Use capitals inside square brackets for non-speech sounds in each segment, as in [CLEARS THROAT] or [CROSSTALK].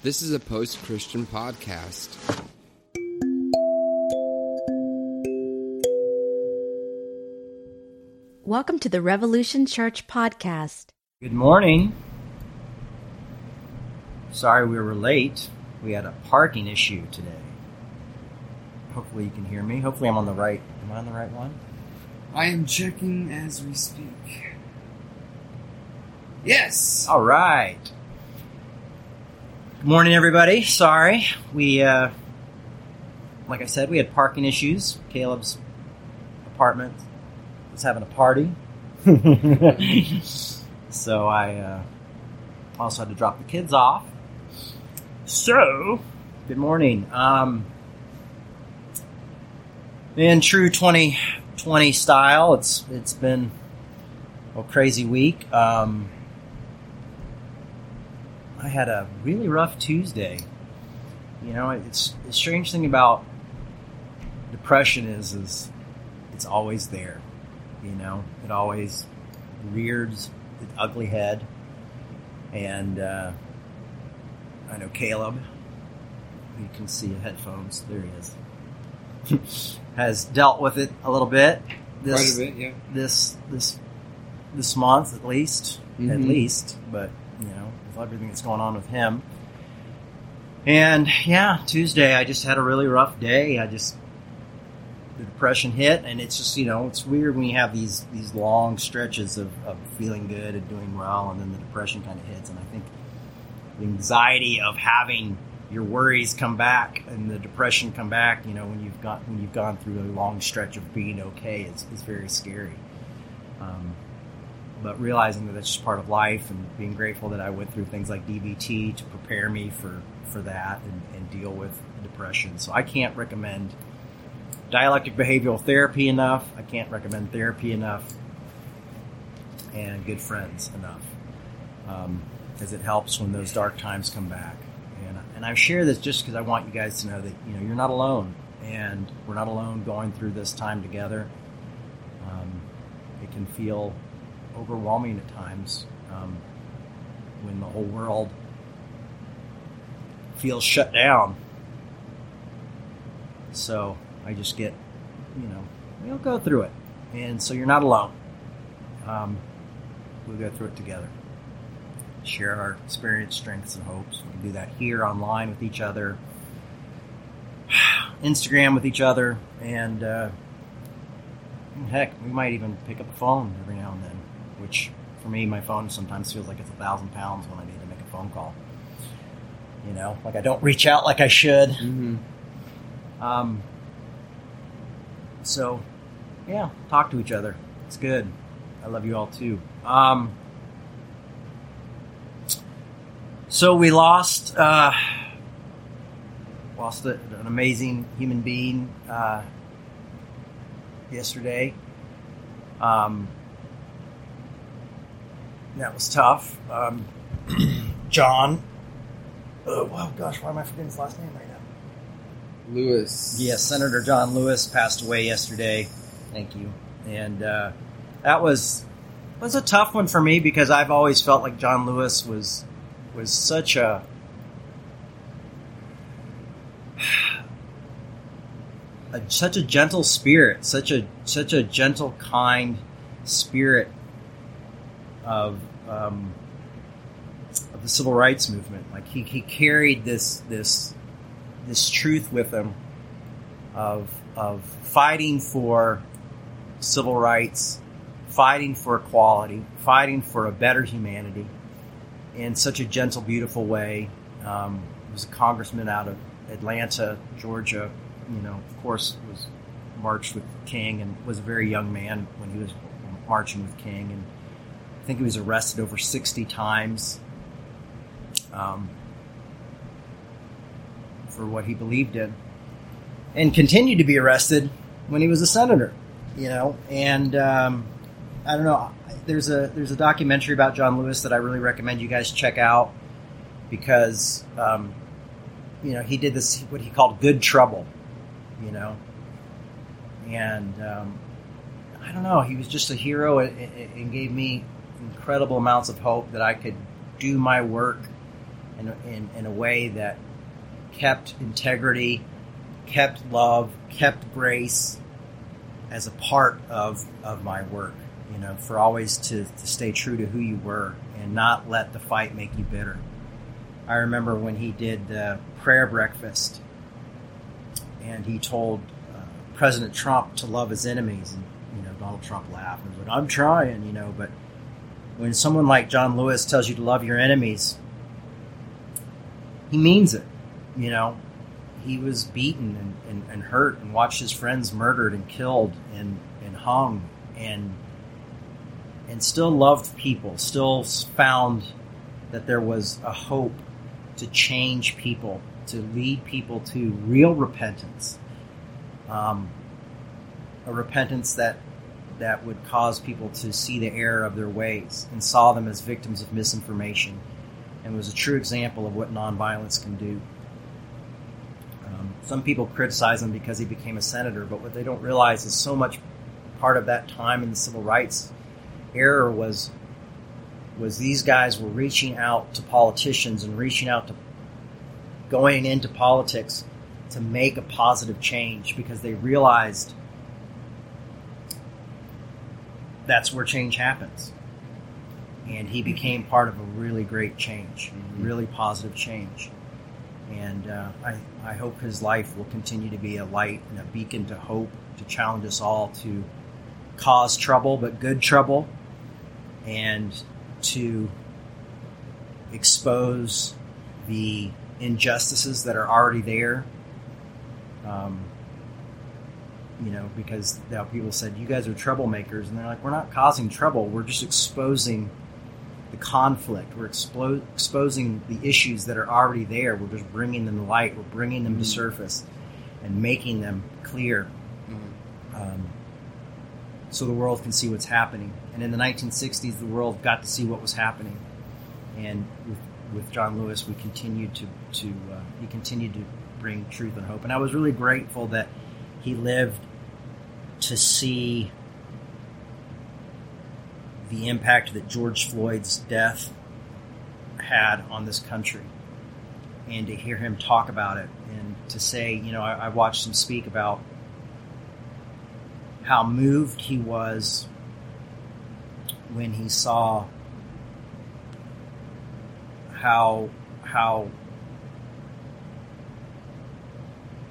This is a post Christian podcast. Welcome to the Revolution Church podcast. Good morning. Sorry we were late. We had a parking issue today. Hopefully you can hear me. Hopefully I'm on the right. Am I on the right one? I am checking as we speak. Yes. All right. Morning, everybody. Sorry we, uh, like I said, we had parking issues. Caleb's apartment was having a party, [LAUGHS] so I uh, also had to drop the kids off. So, good morning. Um, in true 2020 style, it's it's been a crazy week. Um, I had a really rough Tuesday. You know, it's the strange thing about depression is is it's always there. You know, it always rears its ugly head, and uh, I know Caleb. You can see headphones. There he is. [LAUGHS] has dealt with it a little bit. This, Quite a bit, yeah. This this this month at least, at Mhm. least. But you know, with everything that's going on with him. And yeah, Tuesday I just had a really rough day. I just the depression hit, and it's just you know it's weird when you have these these long stretches of, of feeling good and doing well, and then the depression kind of hits. And I think the anxiety of having your worries come back and the depression come back, you know, when you've got when you've gone through a long stretch of being okay, is, is very scary. Um, but realizing that that's just part of life and being grateful that I went through things like DBT to prepare me for, for that and, and deal with depression. So I can't recommend dialectic behavioral therapy enough. I can't recommend therapy enough and good friends enough because it helps when those dark times come back. And, and I share this just because I want you guys to know that you know you're not alone and we're not alone going through this time together. Um, it can feel overwhelming at times um, when the whole world feels shut down. So I just get, you know, we'll go through it. And so you're not alone. Um, we'll go through it together. Share our experience, strengths, and hopes. We can do that here online with each other, [SIGHS] Instagram with each other, and uh, heck, we might even pick up a phone every now and then. Which, for me, my phone sometimes feels like it's a thousand pounds when I need to make a phone call. You know, like I don't reach out like I should. Mm-hmm. Um, so, yeah, talk to each other. It's good. I love you all too. Um, so we lost uh, lost an amazing human being uh, yesterday. Um, that was tough. Um, [CLEARS THROAT] John. Oh, wow, gosh, why am I forgetting his last name right now? Lewis. Yes, Senator John Lewis passed away yesterday. Thank you. And uh, that was was a tough one for me because I've always felt like John Lewis was was such a [SIGHS] a, such a gentle spirit, such a such a gentle, kind spirit of um, of the civil rights movement. Like he, he carried this this this truth with him of of fighting for civil rights, fighting for equality, fighting for a better humanity in such a gentle, beautiful way. Um, was a congressman out of Atlanta, Georgia. You know, of course, was marched with King and was a very young man when he was marching with King. And think he was arrested over 60 times um, for what he believed in, and continued to be arrested when he was a senator. You know, and um, I don't know. There's a there's a documentary about John Lewis that I really recommend you guys check out because um, you know he did this what he called good trouble. You know, and um, I don't know. He was just a hero and, and gave me incredible amounts of hope that I could do my work in, in, in a way that kept integrity, kept love, kept grace as a part of, of my work. You know, for always to, to stay true to who you were and not let the fight make you bitter. I remember when he did the prayer breakfast and he told uh, President Trump to love his enemies. And, you know, Donald Trump laughed and like, I'm trying, you know, but when someone like John Lewis tells you to love your enemies, he means it. You know, he was beaten and, and, and hurt and watched his friends murdered and killed and, and hung and and still loved people, still found that there was a hope to change people, to lead people to real repentance, um, a repentance that that would cause people to see the error of their ways and saw them as victims of misinformation, and was a true example of what nonviolence can do. Um, some people criticize him because he became a senator, but what they don't realize is so much part of that time in the civil rights era was was these guys were reaching out to politicians and reaching out to going into politics to make a positive change because they realized that's where change happens. And he became part of a really great change, really positive change. And uh, I, I hope his life will continue to be a light and a beacon to hope, to challenge us all to cause trouble, but good trouble, and to expose the injustices that are already there. Um, you know, because now people said you guys are troublemakers, and they're like, we're not causing trouble. We're just exposing the conflict. We're expo- exposing the issues that are already there. We're just bringing them to light. We're bringing them mm-hmm. to surface and making them clear, mm-hmm. um, so the world can see what's happening. And in the 1960s, the world got to see what was happening, and with with John Lewis, we continued to to uh, he continued to bring truth and hope. And I was really grateful that he lived to see the impact that George Floyd's death had on this country and to hear him talk about it and to say, you know, I, I, watched him speak about how moved he was when he saw how how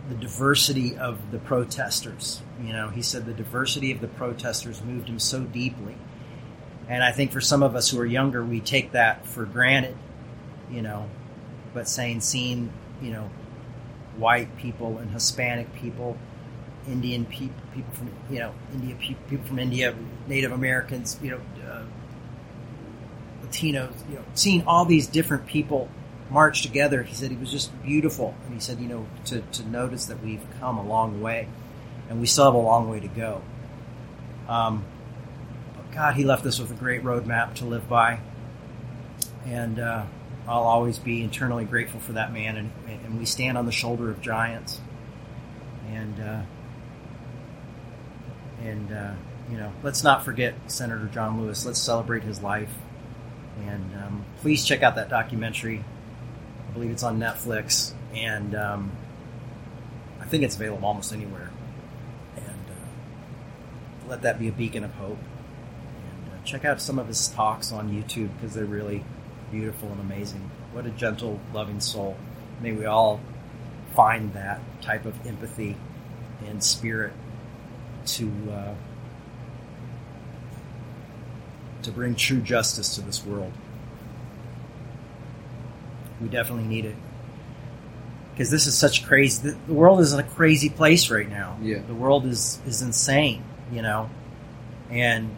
the diversity of the protesters. You know, he said the diversity of the protesters moved him so deeply. And I think for some of us who are younger, we take that for granted, you know, but saying, seeing, you know, white people and Hispanic people, Indian people, people from, you know, India, people from India, Native Americans, you know, uh, Latinos, you know, seeing all these different people march together, he said it was just beautiful. And he said, you know, to, to notice that we've come a long way and we still have a long way to go. Um, God, he left us with a great roadmap to live by. And uh, I'll always be internally grateful for that man. And, and we stand on the shoulder of giants. And, uh, and uh, you know, let's not forget Senator John Lewis. Let's celebrate his life. And um, please check out that documentary. Believe it's on Netflix, and um, I think it's available almost anywhere. And uh, let that be a beacon of hope. And uh, check out some of his talks on YouTube because they're really beautiful and amazing. What a gentle, loving soul. May we all find that type of empathy and spirit to uh, to bring true justice to this world. We definitely need it. Because this is such crazy. The world is in a crazy place right now. Yeah. The world is, is insane, you know? And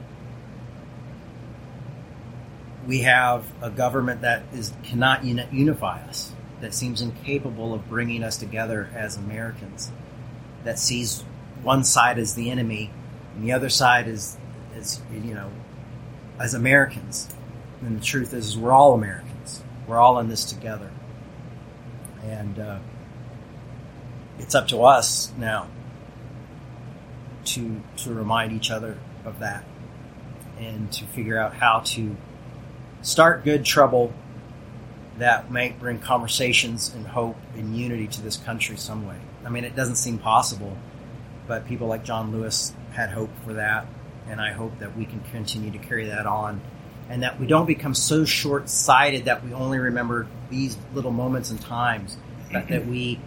we have a government that is cannot unify us, that seems incapable of bringing us together as Americans, that sees one side as the enemy and the other side is, is you know, as Americans. And the truth is, is we're all Americans. We're all in this together. And uh, it's up to us now to to remind each other of that and to figure out how to start good trouble that might bring conversations and hope and unity to this country some way. I mean, it doesn't seem possible, but people like John Lewis had hope for that, and I hope that we can continue to carry that on, and that we don't become so short-sighted that we only remember these little moments and times, but that we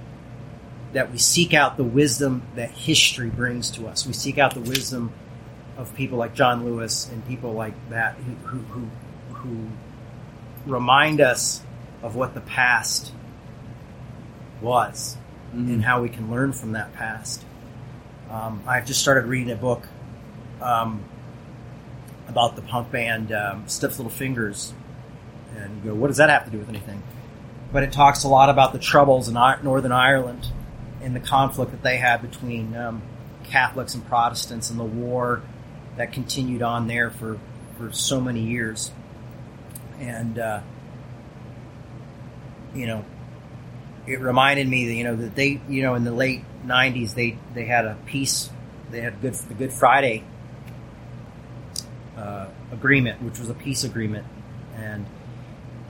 that we seek out the wisdom that history brings to us. We seek out the wisdom of people like John Lewis and people like that who who, who, who remind us of what the past was Mm-hmm. and how we can learn from that past. Um, I've just started reading a book um, about the punk band um, Stiff Little Fingers, and you go, what does that have to do with anything? But it talks a lot about the troubles in Northern Ireland and the conflict that they had between um, Catholics and Protestants and the war that continued on there for, for so many years. And, uh, you know, it reminded me that, you know, that they, you know, in the late 90s, they, they had a peace, they had good, the Good Friday uh, agreement, which was a peace agreement. And,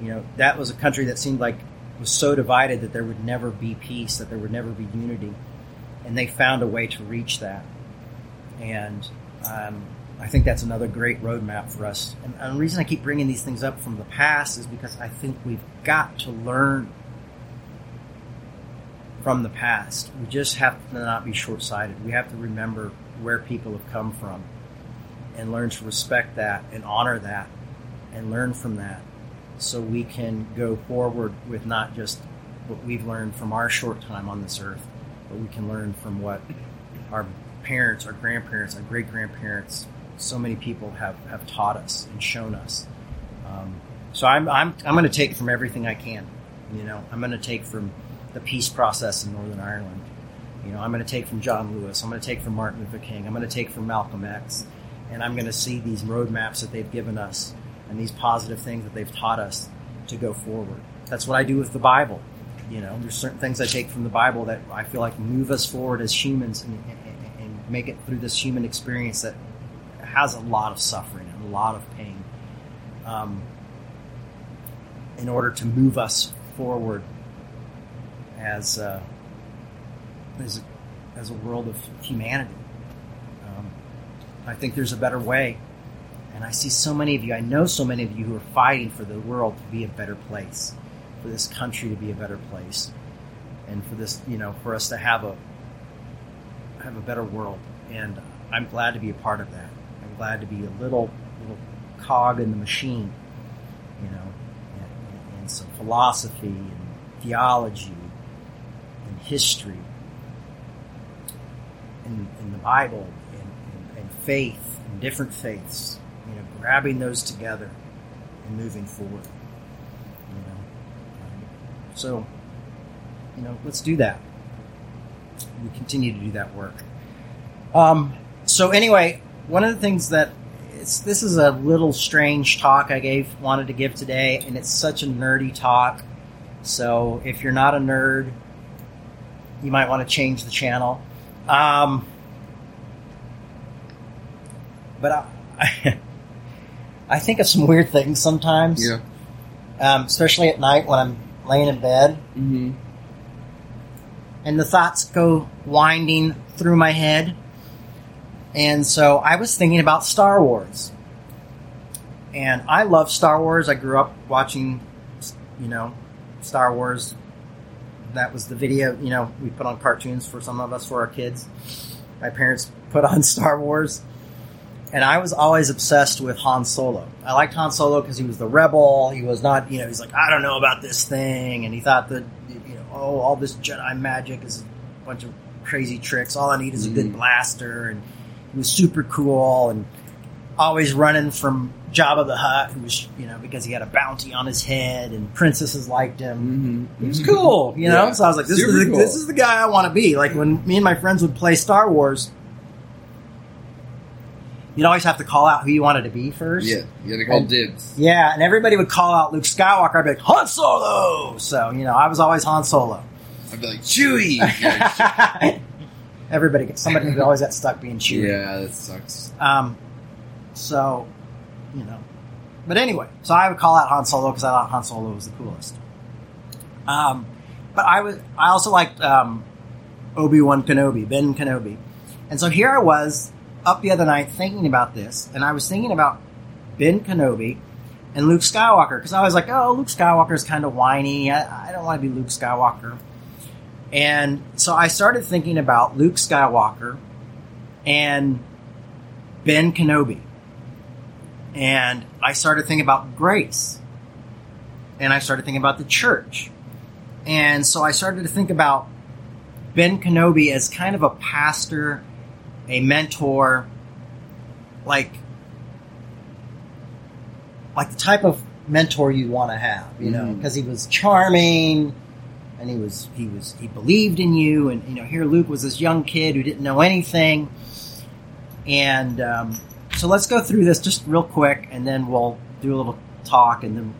you know, that was a country that seemed like was so divided that there would never be peace, that there would never be unity. And they found a way to reach that. And um, I think that's another great roadmap for us. And, and the reason I keep bringing these things up from the past is because I think we've got to learn from the past. We just have to not be short sighted. We have to remember where people have come from and learn to respect that and honor that and learn from that so we can go forward with not just what we've learned from our short time on this earth, but we can learn from what our parents, our grandparents, our great grandparents, so many people have, have taught us and shown us. Um, so I'm, I'm, I'm going to take from everything I can. You know, I'm going to take from the peace process in Northern Ireland. You know, I'm going to take from John Lewis. I'm going to take from Martin Luther King. I'm going to take from Malcolm X. And I'm going to see these roadmaps that they've given us and these positive things that they've taught us to go forward. That's what I do with the Bible. You know, there's certain things I take from the Bible that I feel like move us forward as humans and, and, and make it through this human experience that has a lot of suffering and a lot of pain um, in order to move us forward as uh, as, a, as a world of humanity. I think there's a better way, and I see so many of you. I know so many of you who are fighting for the world to be a better place, for this country to be a better place, and for this, you know, for us to have a have a better world. And I'm glad to be a part of that. I'm glad to be a little little cog in the machine, you know, and, some philosophy and theology and history and, and the Bible faith and different faiths, you know, grabbing those together and moving forward. You know, so you know, let's do that. We continue to do that work. Um, so anyway, one of the things that it's this is a little strange talk I gave wanted to give today, and it's such a nerdy talk. So if you're not a nerd, you might want to change the channel. Um, but I, I think of some weird things sometimes, Yeah. um, especially at night when I'm laying in bed, Mm-hmm. and the thoughts go winding through my head. And so I was thinking about Star Wars. And I love Star Wars. I grew up watching, you know, Star Wars. That was the video, you know, we put on cartoons for some of us for our kids. My parents put on [LAUGHS] Star Wars. And I was always obsessed with Han Solo. I liked Han Solo because he was the rebel. He was not, you know, he's like, I don't know about this thing. And he thought that, you know, oh, all this Jedi magic is a bunch of crazy tricks. All I need is a good Mhm. blaster. And he was super cool and always running from Jabba the Hutt, who was, you know, because he had a bounty on his head and princesses liked him. Mm-hmm. He was cool, you know. Yeah. So I was like, this is, the, cool. this is the guy I want to be. Like when me and my friends would play Star Wars, you'd always have to call out who you wanted to be first. Yeah, you had to call And- dibs. Yeah, and everybody would call out Luke Skywalker. I'd be like, Han Solo! So, you know, I was always Han Solo. I'd be like, Chewie! yeah, [LAUGHS] everybody, gets- somebody always got stuck being Chewie. yeah, that sucks. Um, so, you know. But anyway, so I would call out Han Solo because I thought Han Solo was the coolest. Um, but I was I also liked um, Obi Wan Kenobi, Ben Kenobi, and so here I was up the other night thinking about this, and I was thinking about Ben Kenobi and Luke Skywalker because I was like, oh, Luke Skywalker is kind of whiny. I, I don't want to be Luke Skywalker, and so I started thinking about Luke Skywalker and Ben Kenobi, and I started thinking about grace, and I started thinking about the church, and so I started to think about Ben Kenobi as kind of a pastor, a mentor, like like the type of mentor you want to have, you know, because he was charming and he was he was he believed in you, and you know here Luke was this young kid who didn't know anything, and um, so let's go through this just real quick, and then we'll do a little talk, and then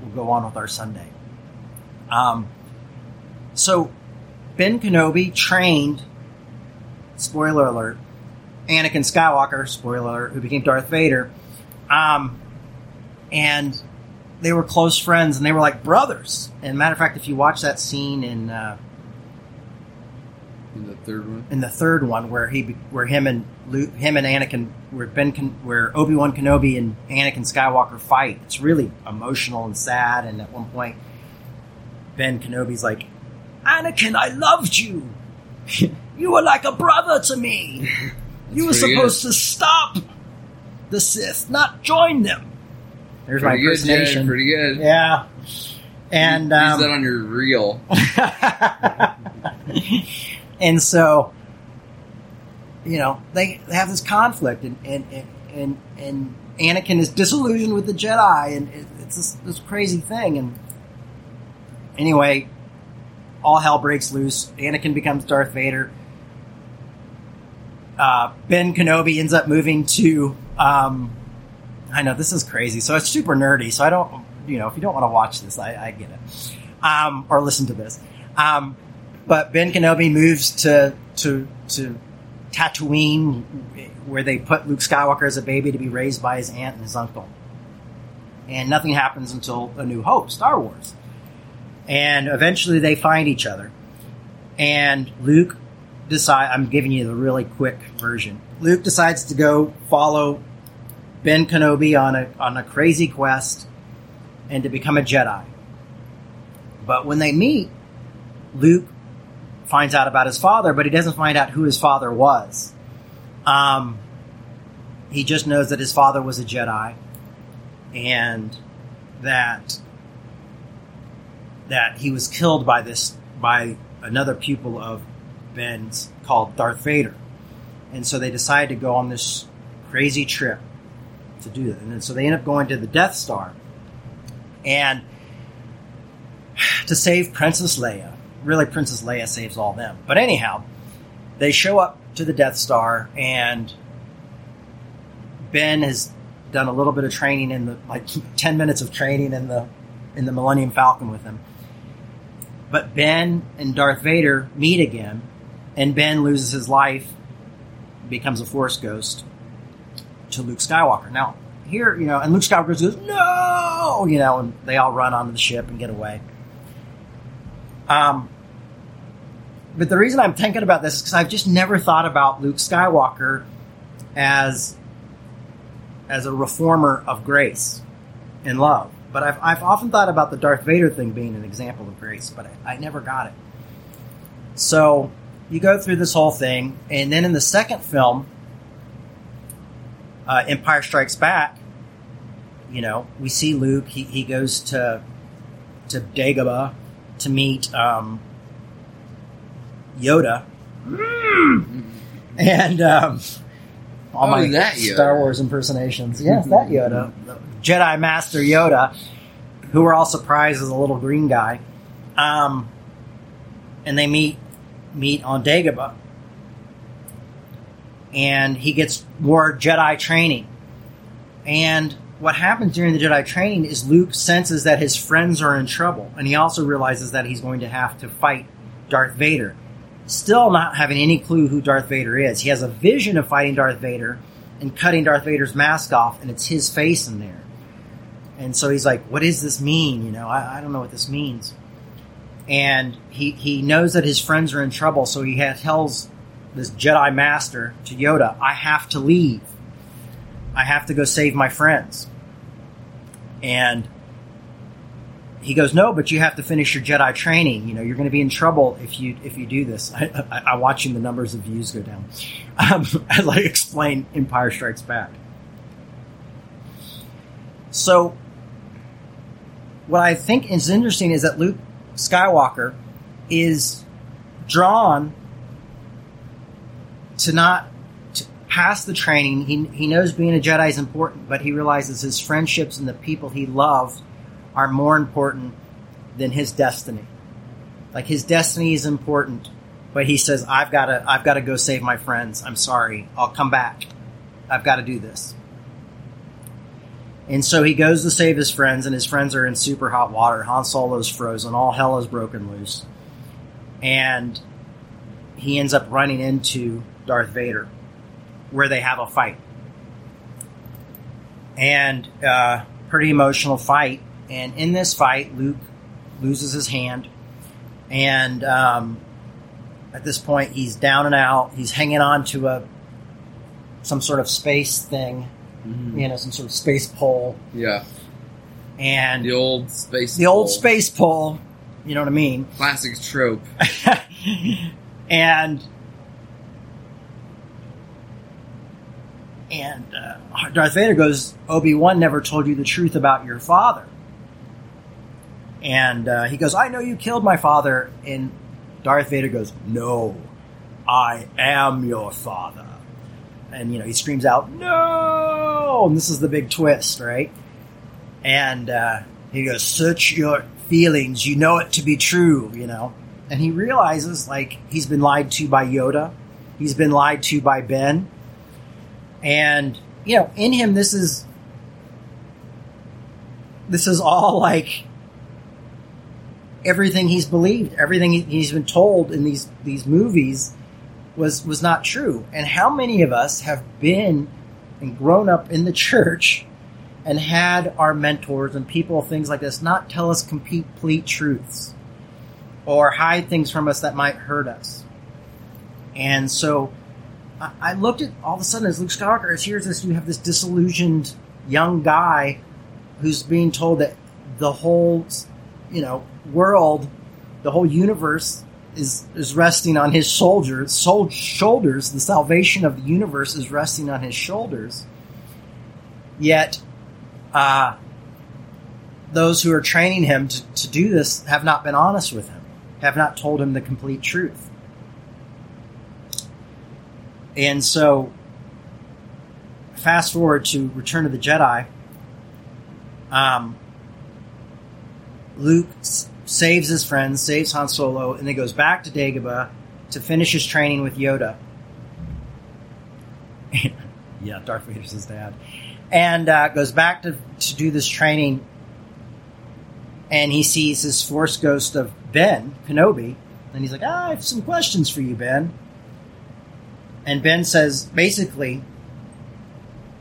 we'll go on with our Sunday. Um, so Ben Kenobi trained, spoiler alert, Anakin Skywalker, spoiler alert, who became Darth Vader. Um, and they were close friends and they were like brothers. And matter of fact, if you watch that scene in uh, In the third one. in the third one where he where him and Luke, him and Anakin where Ben where Obi Wan Kenobi and Anakin Skywalker fight, it's really emotional and sad. And at one point, Ben Kenobi's like, "Anakin, I loved you. [LAUGHS] you were like a brother to me. [LAUGHS] you were supposed to stop the Sith, not join them." There's my Pretty good, Jed, impersonation. Pretty good. Yeah, and Use um, that on your reel. [LAUGHS] and so, you know, they, they have this conflict, and and, and and and Anakin is disillusioned with the Jedi, and it, it's this, this crazy thing. And anyway, all hell breaks loose. Anakin becomes Darth Vader. Uh, ben Kenobi ends up moving to. Um, I know this is crazy, so it's super nerdy. So I don't, you know, if you don't want to watch this, I, I get it, um, or listen to this. Um, but Ben Kenobi moves to to to Tatooine, where they put Luke Skywalker as a baby to be raised by his aunt and his uncle. And nothing happens until A New Hope, Star Wars. And eventually they find each other. And Luke decide I'm giving you the really quick version. Luke decides to go follow Ben Kenobi on a on a crazy quest and to become a Jedi. But when they meet, Luke finds out about his father, but he doesn't find out who his father was. Um, he just knows that his father was a Jedi, and that that he was killed by this by another pupil of Called Darth Vader, and so they decide to go on this crazy trip to do that, and so they end up going to the Death Star, and to save Princess Leia. Really, Princess Leia saves all them. But anyhow, they show up to the Death Star, and Ben has done a little bit of training in the like [LAUGHS] ten minutes of training in the in the Millennium Falcon with him. But Ben and Darth Vader meet again, and Ben loses his life, becomes a Force ghost to Luke Skywalker. Now, here, you know, and Luke Skywalker goes, no, you know, and they all run onto the ship and get away. Um, but the reason I'm thinking about this is because I've just never thought about Luke Skywalker as as a reformer of grace and love. But I've, I've often thought about the Darth Vader thing being an example of grace, but I, I never got it. So you go through this whole thing, and then in the second film, uh, Empire Strikes Back, you know, we see Luke. He, he goes to to Dagobah to meet um, Yoda, and um, all Oh, my Star Wars impersonations. Yes, that Yoda, Jedi Master Yoda, who we're all surprised is a little green guy. Um, and they meet meet on Dagobah, and he gets more Jedi training. And what happens during the Jedi training is Luke senses that his friends are in trouble, and he also realizes that he's going to have to fight Darth Vader. Still not having any clue who Darth Vader is. He has a vision of fighting Darth Vader and cutting Darth Vader's mask off, and it's his face in there. And so he's like, "What does this mean? You know, I, I don't know what this means." And he he knows that his friends are in trouble, so he ha- tells this Jedi Master to Yoda, "I have to leave. I have to go save my friends." And he goes, "No, but you have to finish your Jedi training. You know, you're going to be in trouble if you if you do this." [LAUGHS] I, I, I'm watching the numbers of views go down [LAUGHS] um, as I explain Empire Strikes Back. So, what I think is interesting is that Luke Skywalker is drawn to not to pass the training. He, he knows being a Jedi is important, but he realizes his friendships and the people he loves are more important than his destiny. Like his destiny is important, but he says, "I've got to I've got to go save my friends. I'm sorry. I'll come back. I've got to do this." And so he goes to save his friends, and his friends are in super hot water. Han Solo's frozen. All hell is broken loose. And he ends up running into Darth Vader, where they have a fight. And uh, pretty emotional fight. And in this fight, Luke loses his hand. And um, at this point, he's down and out. He's hanging on to a some sort of space thing Mhm. you know, some sort of space pole, Yeah, and the old space. the old pole. space pole. You know what I mean? [LAUGHS] classic trope. and and uh, Darth Vader goes, Obi Wan never told you the truth about your father. And uh, he goes, I know you killed my father. And Darth Vader goes, No, I am your father. And you know he screams out, No! And this is the big twist, right? And uh, he goes, Search your feelings. You know it to be true. You know and he realizes like he's been lied to by Yoda, he's been lied to by Ben, and you know in him this is this is all like everything he's believed, everything he- he's been told in these these movies was was not true. And how many of us have been and grown up in the church and had our mentors and people things like this not tell us complete truths? or hide things from us that might hurt us. And so I, looked at all of a sudden as Luke Skywalker is here's this you have this disillusioned young guy who's being told that the whole you know world, the whole universe is is resting on his shoulders. Soul, shoulders. The salvation of the universe is resting on his shoulders. Yet, uh, those who are training him to, to do this have not been honest with him have not told him the complete truth. And so, fast forward to Return of the Jedi. Um, Luke s- saves his friends, saves Han Solo, and then goes back to Dagobah to finish his training with Yoda. [LAUGHS] yeah, Darth Vader's his dad. And uh, goes back to, to do this training and he sees his force ghost of Ben Kenobi, and he's like, ah, "I have some questions for you, Ben." And Ben says, basically,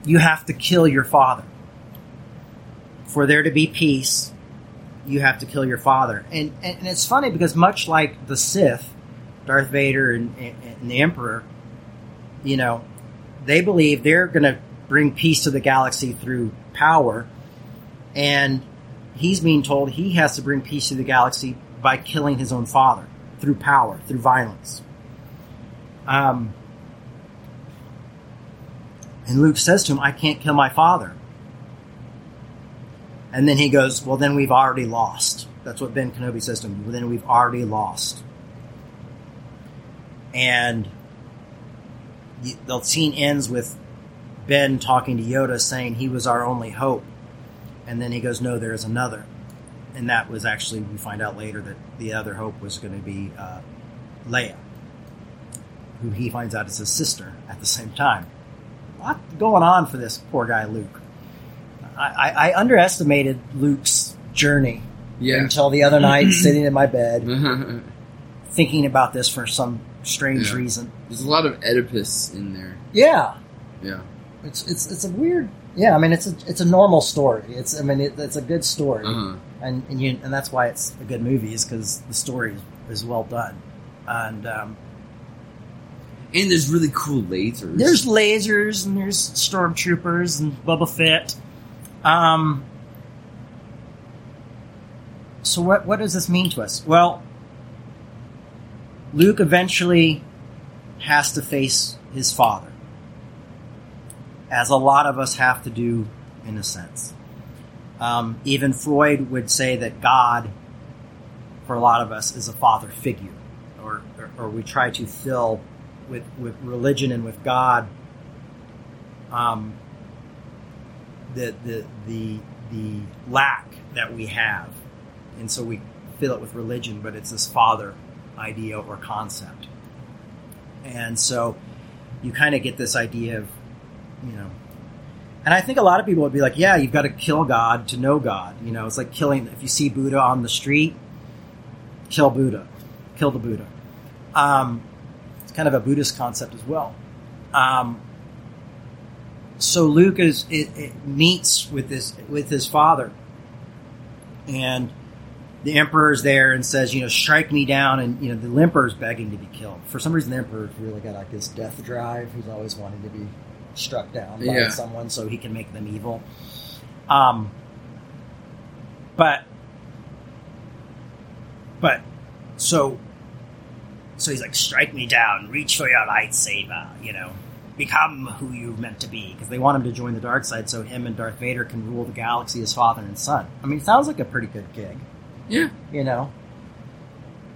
you have to kill your father for there to be peace. You have to kill your father, and and, and it's funny because much like the Sith, Darth Vader and, and, and the Emperor, you know, they believe they're going to bring peace to the galaxy through power, and he's being told he has to bring peace to the galaxy by killing his own father through power, through violence. Um, and Luke says to him, I can't kill my father. And then he goes, Well, then we've already lost. That's what Ben Kenobi says to him. Well, then we've already lost. And the scene ends with Ben talking to Yoda saying he was our only hope. And then he goes, No, there's another. And that was actually, we find out later that the other hope was going to be uh, Leia, who he finds out is his sister at the same time. A lot going on for this poor guy, Luke. I, I, underestimated Luke's journey Yeah. until the other night, [CLEARS THROAT] sitting in my bed, [LAUGHS] thinking about this for some strange Yeah. reason. There's a lot of Oedipus in there. Yeah, Yeah. it's it's it's a weird. Yeah, I mean it's a it's a normal story. It's I mean it, it's a good story. Uh-huh. and and, you, and that's why it's a good movie is because the story is, is well done, and um, And there's really cool lasers. there's lasers and there's stormtroopers and Boba Fett. Um, so what what does this mean to us? Well, Luke eventually has to face his father, as a lot of us have to do, in a sense. Um, even Freud would say that God, for a lot of us, is a father figure, or or, or we try to fill with with religion and with God. Um, the the the the lack that we have, and so we fill it with religion, but it's this father idea or concept, and so you kind of get this idea of, you know, and I think a lot of people would be like, yeah, you've got to kill God to know God. You know, it's like killing. If you see Buddha on the street, kill Buddha, kill the Buddha. Um, it's kind of a Buddhist concept as well. Um, so Luke is it, it meets with this with his father, and the emperor is there and says, you know, strike me down, and you know the emperor is begging to be killed. For some reason, the emperor's really got like this death drive. He's always wanting to be struck down by Yeah. someone so he can make them evil. Um, but but so so he's like, strike me down, reach for your lightsaber, you know, become who you're meant to be. Because they want him to join the dark side so him and Darth Vader can rule the galaxy as father and son. I mean, it sounds like a pretty good gig, Yeah. you know?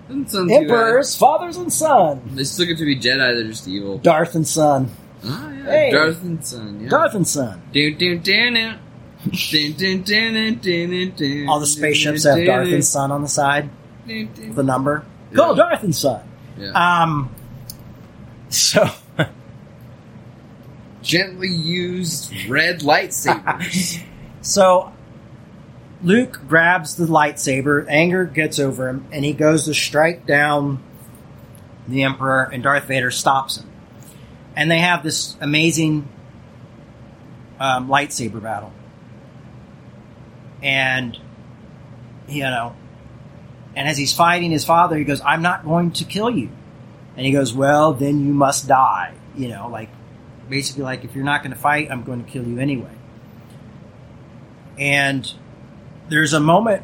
Doesn't sound too. Emperors, fathers and son. They still get to be Jedi, they're just evil. Darth and son. Ah, yeah. Hey. Darth and Son, yeah. Darth and son. All the spaceships have Darth and son on the side Dun, dun. with a number. Go, Yeah. Darth and son. Yeah. Um, so. Gently used red lightsabers. [LAUGHS] So Luke grabs the lightsaber, anger gets over him, and he goes to strike down the Emperor, and Darth Vader stops him. And they have this amazing um, lightsaber battle. And, you know, and as he's fighting his father, he goes, I'm not going to kill you. And he goes, Well, then you must die. You know, like, basically, like, if you're not going to fight, I'm going to kill you anyway. And there's a moment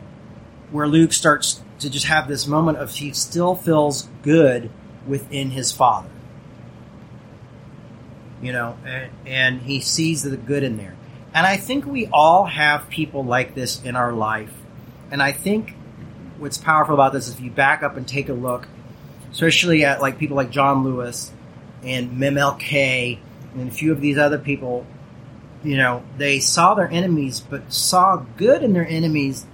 where Luke starts to just have this moment of he still feels good within his father. You know, and, and he sees the good in there. And I think we all have people like this in our life. And I think what's powerful about this is if you back up and take a look, especially at like people like John Lewis and MLK and a few of these other people you know, they saw their enemies, but saw good in their enemies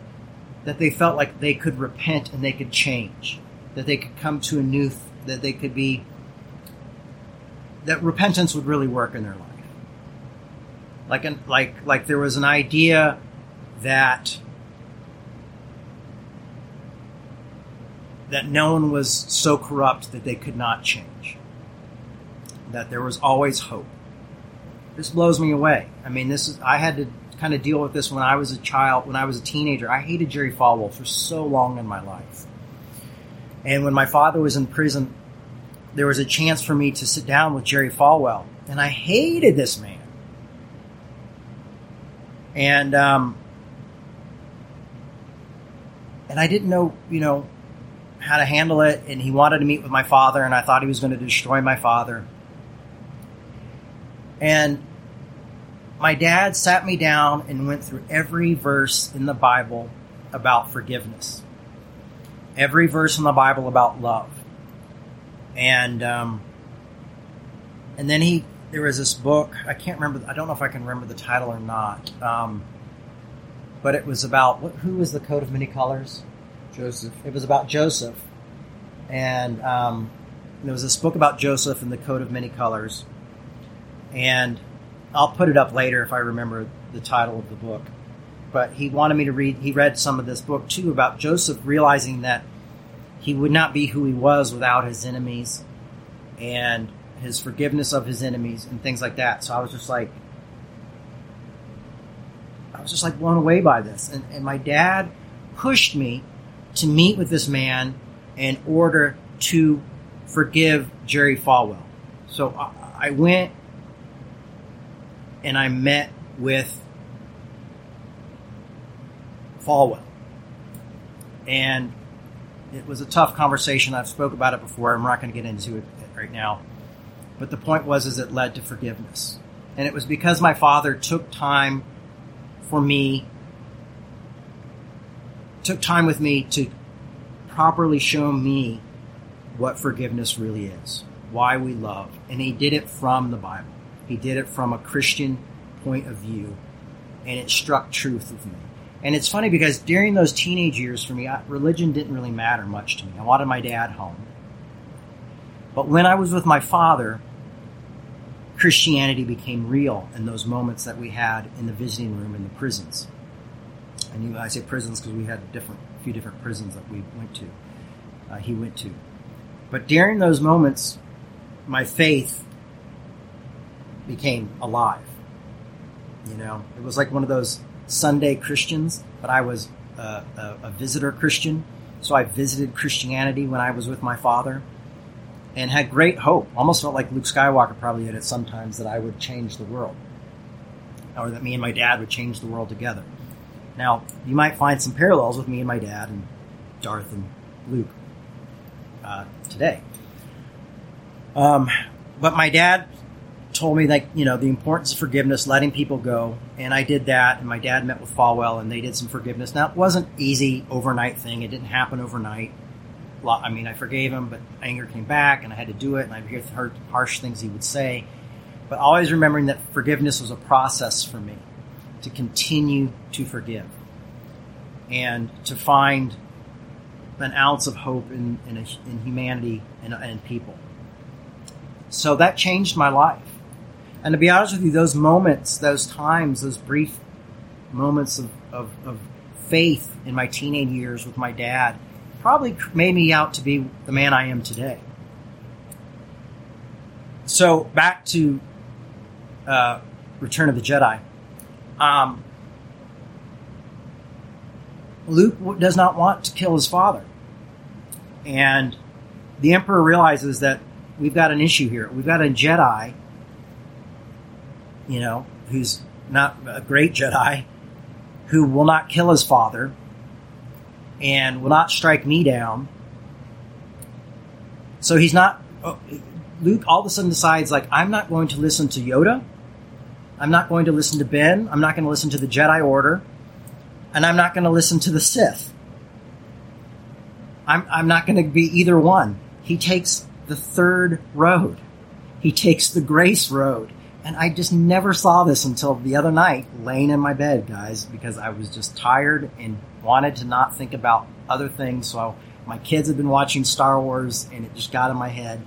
that they felt like they could repent and they could change, that they could come to a new, th- that they could be, that repentance would really work in their life. Like, an, like, like there was an idea that that no one was so corrupt that they could not change. That there was always hope this blows me away. I mean, this is I had to kind of deal with this when I was a child, when I was a teenager. I hated Jerry Falwell for so long in my life. And when my father was in prison, there was a chance for me to sit down with Jerry Falwell, and I hated this man. And um, and I didn't know, you know, how to handle it. And he wanted to meet with my father, and I thought he was going to destroy my father. And my dad sat me down and went through every verse in the Bible about forgiveness, every verse in the Bible about love, and um, and then he there was this book I can't remember I don't know if I can remember the title or not, um, but it was about what, who was the coat of many colors? Joseph. It was about Joseph, and um, there was this book about Joseph and the coat of many colors, and I'll put it up later if I remember the title of the book. But he wanted me to read. He read some of this book too about Joseph realizing that he would not be who he was without his enemies, and his forgiveness of his enemies and things like that. So I was just like, I was just like blown away by this. And, and my dad pushed me to meet with this man in order to forgive Jerry Falwell. So I, I went and I met with Falwell. And it was a tough conversation. I've spoke about it before. I'm not going to get into it right now. But the point was is it led to forgiveness. And it was because my father took time for me took time with me to properly show me what forgiveness really is, why we love. And he did it from the Bible. He did it from a Christian point of view. And it struck truth with me. And it's funny because during those teenage years for me, religion didn't really matter much to me. I wanted my dad home. But when I was with my father, Christianity became real in those moments that we had in the visiting room in the prisons. And you, I say prisons because we had different, a few different prisons that we went to. Uh, he went to, but during those moments, my faith became alive. You know, it was like one of those Sunday Christians, but I was a, a, a visitor Christian. So I visited Christianity when I was with my father and had great hope. Almost felt like Luke Skywalker probably did at sometimes that I would change the world, or that me and my dad would change the world together. Now, you might find some parallels with me and my dad and Darth and Luke uh, today. Um, but my dad told me like you know the importance of forgiveness, letting people go, and I did that. And my dad met with Falwell, and they did some forgiveness. Now it wasn't easy overnight thing; it didn't happen overnight. I mean, I forgave him, but anger came back, and I had to do it. And I heard harsh things he would say, but always remembering that forgiveness was a process for me to continue to forgive and to find an ounce of hope in, in, a, in humanity and, and people. So that changed my life. And to be honest with you, those moments, those times, those brief moments of, of, of faith in my teenage years with my dad probably made me out to be the man I am today. So back to uh, Return of the Jedi. Um, Luke does not want to kill his father. And the Emperor realizes that we've got an issue here. We've got a Jedi, you know, who's not a great Jedi, who will not kill his father and will not strike me down. So he's not. Oh, Luke all of a sudden decides, like, I'm not going to listen to Yoda. I'm not going to listen to Ben. I'm not going to listen to the Jedi Order. And I'm not going to listen to the Sith. I'm, I'm not going to be either one. He takes the third road. He takes the grace road. And I just never saw this until the other night, laying in my bed, guys, because I was just tired and wanted to not think about other things. So my kids have been watching Star Wars, and it just got in my head.